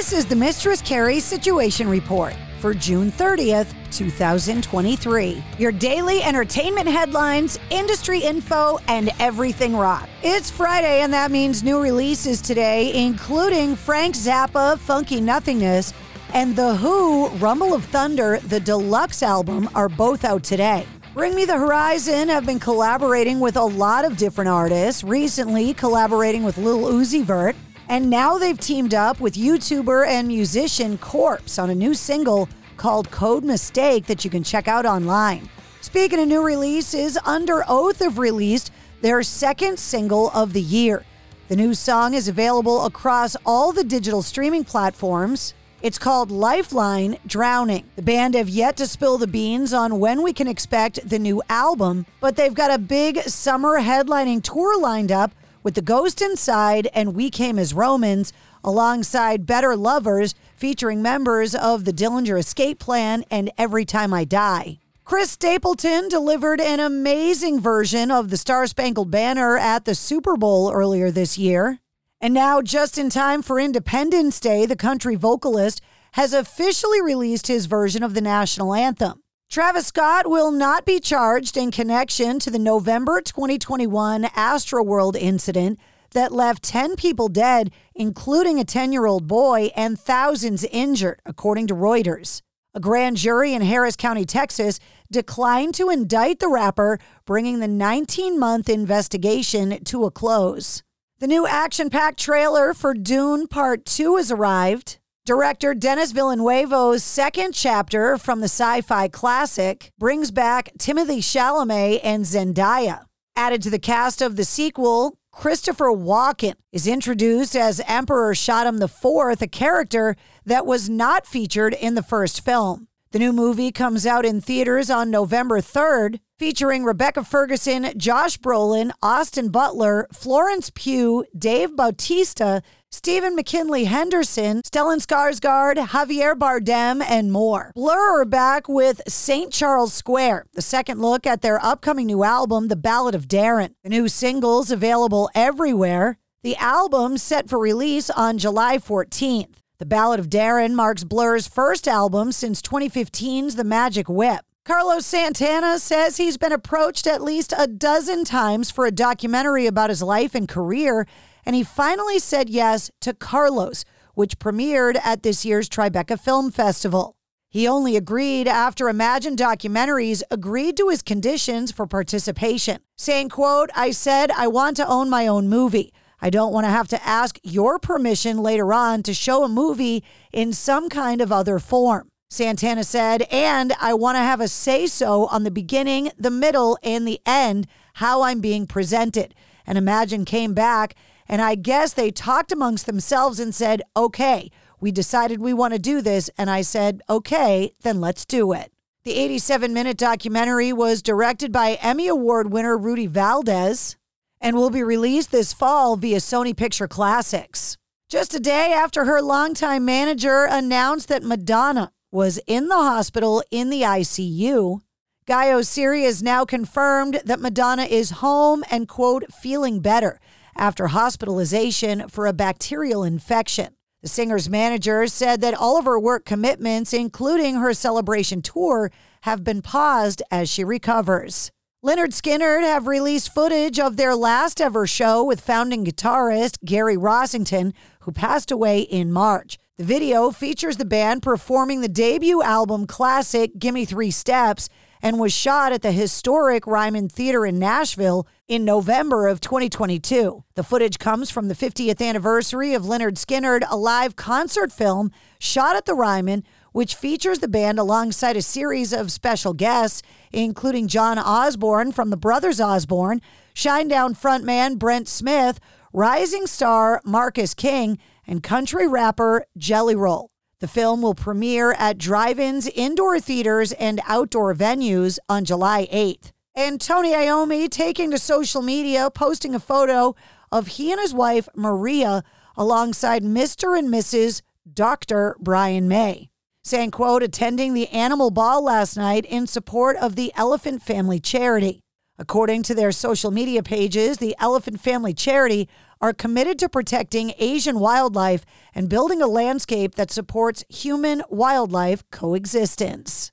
This is the Mistress Carrie Situation Report for June 30th, 2023. Your daily entertainment headlines, industry info, and everything rock. It's Friday, and that means new releases today, including Frank Zappa, Funky Nothingness, and The Who, Rumble of Thunder, the deluxe album, are both out today. Bring Me the Horizon have been collaborating with a lot of different artists, recently collaborating with Lil Uzi Vert. And now they've teamed up with YouTuber and musician Corpse on a new single called Code Mistake that you can check out online. Speaking of new releases, Underoath have released their second single of the year. The new song is available across all the digital streaming platforms. It's called Lifeline Drowning. The band have yet to spill the beans on when we can expect the new album, but they've got a big summer headlining tour lined up with The Ghost Inside and We Came as Romans, alongside Better Lovers, featuring members of the Dillinger Escape Plan and Every Time I Die. Chris Stapleton delivered an amazing version of the Star Spangled Banner at the Super Bowl earlier this year. And now, just in time for Independence Day, the country vocalist has officially released his version of the national anthem. Travis Scott will not be charged in connection to the November 2021 Astroworld incident that left 10 people dead, including a 10 year old boy, and thousands injured, according to Reuters. A grand jury in Harris County, Texas, declined to indict the rapper, bringing the 19 month investigation to a close. The new action packed trailer for Dune Part 2 has arrived. Director Denis Villeneuve's second chapter from the sci fi classic brings back Timothée Chalamet and Zendaya. Added to the cast of the sequel, Christopher Walken is introduced as Emperor Shaddam IV, a character that was not featured in the first film. The new movie comes out in theaters on November 3rd, featuring Rebecca Ferguson, Josh Brolin, Austin Butler, Florence Pugh, Dave Bautista, Stephen McKinley Henderson, Stellan Skarsgård, Javier Bardem, and more. Blur are back with St. Charles Square, the second look at their upcoming new album, The Ballad of Darren. The new singles available everywhere. The album set for release on July 14th. The Ballad of Darren marks Blur's first album since 2015's The Magic Whip. Carlos Santana says he's been approached at least a dozen times for a documentary about his life and career, and he finally said yes to Carlos, which premiered at this year's Tribeca Film Festival. He only agreed after Imagine Documentaries agreed to his conditions for participation, saying, quote, I said I want to own my own movie. I don't want to have to ask your permission later on to show a movie in some kind of other form. Santana said, and I want to have a say so on the beginning, the middle, and the end, how I'm being presented. And Imagine came back, and I guess they talked amongst themselves and said, okay, we decided we want to do this. And I said, okay, then let's do it. The 87 minute documentary was directed by Emmy Award winner Rudy Valdez and will be released this fall via Sony Picture Classics. Just a day after her longtime manager announced that Madonna was in the hospital in the ICU, Guy Oseary has now confirmed that Madonna is home and, quote, feeling better after hospitalization for a bacterial infection. The singer's manager said that all of her work commitments, including her celebration tour, have been paused as she recovers. Lynyrd Skynyrd have released footage of their last ever show with founding guitarist Gary Rossington, who passed away in March. The video features the band performing the debut album classic Gimme Three Steps and was shot at the historic Ryman Theater in Nashville in November of 2022. The footage comes from the 50th anniversary of Lynyrd Skynyrd, a live concert film shot at the Ryman which features the band alongside a series of special guests, including John Osborne from the Brothers Osborne, Shinedown frontman Brent Smith, rising star Marcus King, and country rapper Jelly Roll. The film will premiere at drive ins, indoor theaters, and outdoor venues on July 8th. And Tony Iommi taking to social media, posting a photo of he and his wife, Maria, alongside Mr. and Mrs. Dr. Brian May. Saying, quote, attending the animal ball last night in support of the Elephant Family Charity. According to their social media pages, the Elephant Family Charity are committed to protecting Asian wildlife and building a landscape that supports human wildlife coexistence.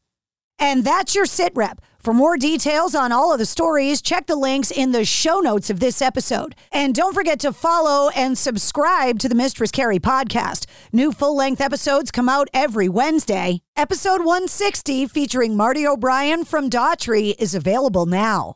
And that's your sit rep. For more details on all of the stories, check the links in the show notes of this episode. And don't forget to follow and subscribe to the Mistress Carrie podcast. New full length episodes come out every Wednesday. Episode 160, featuring Marty O'Brien from Daughtry, is available now.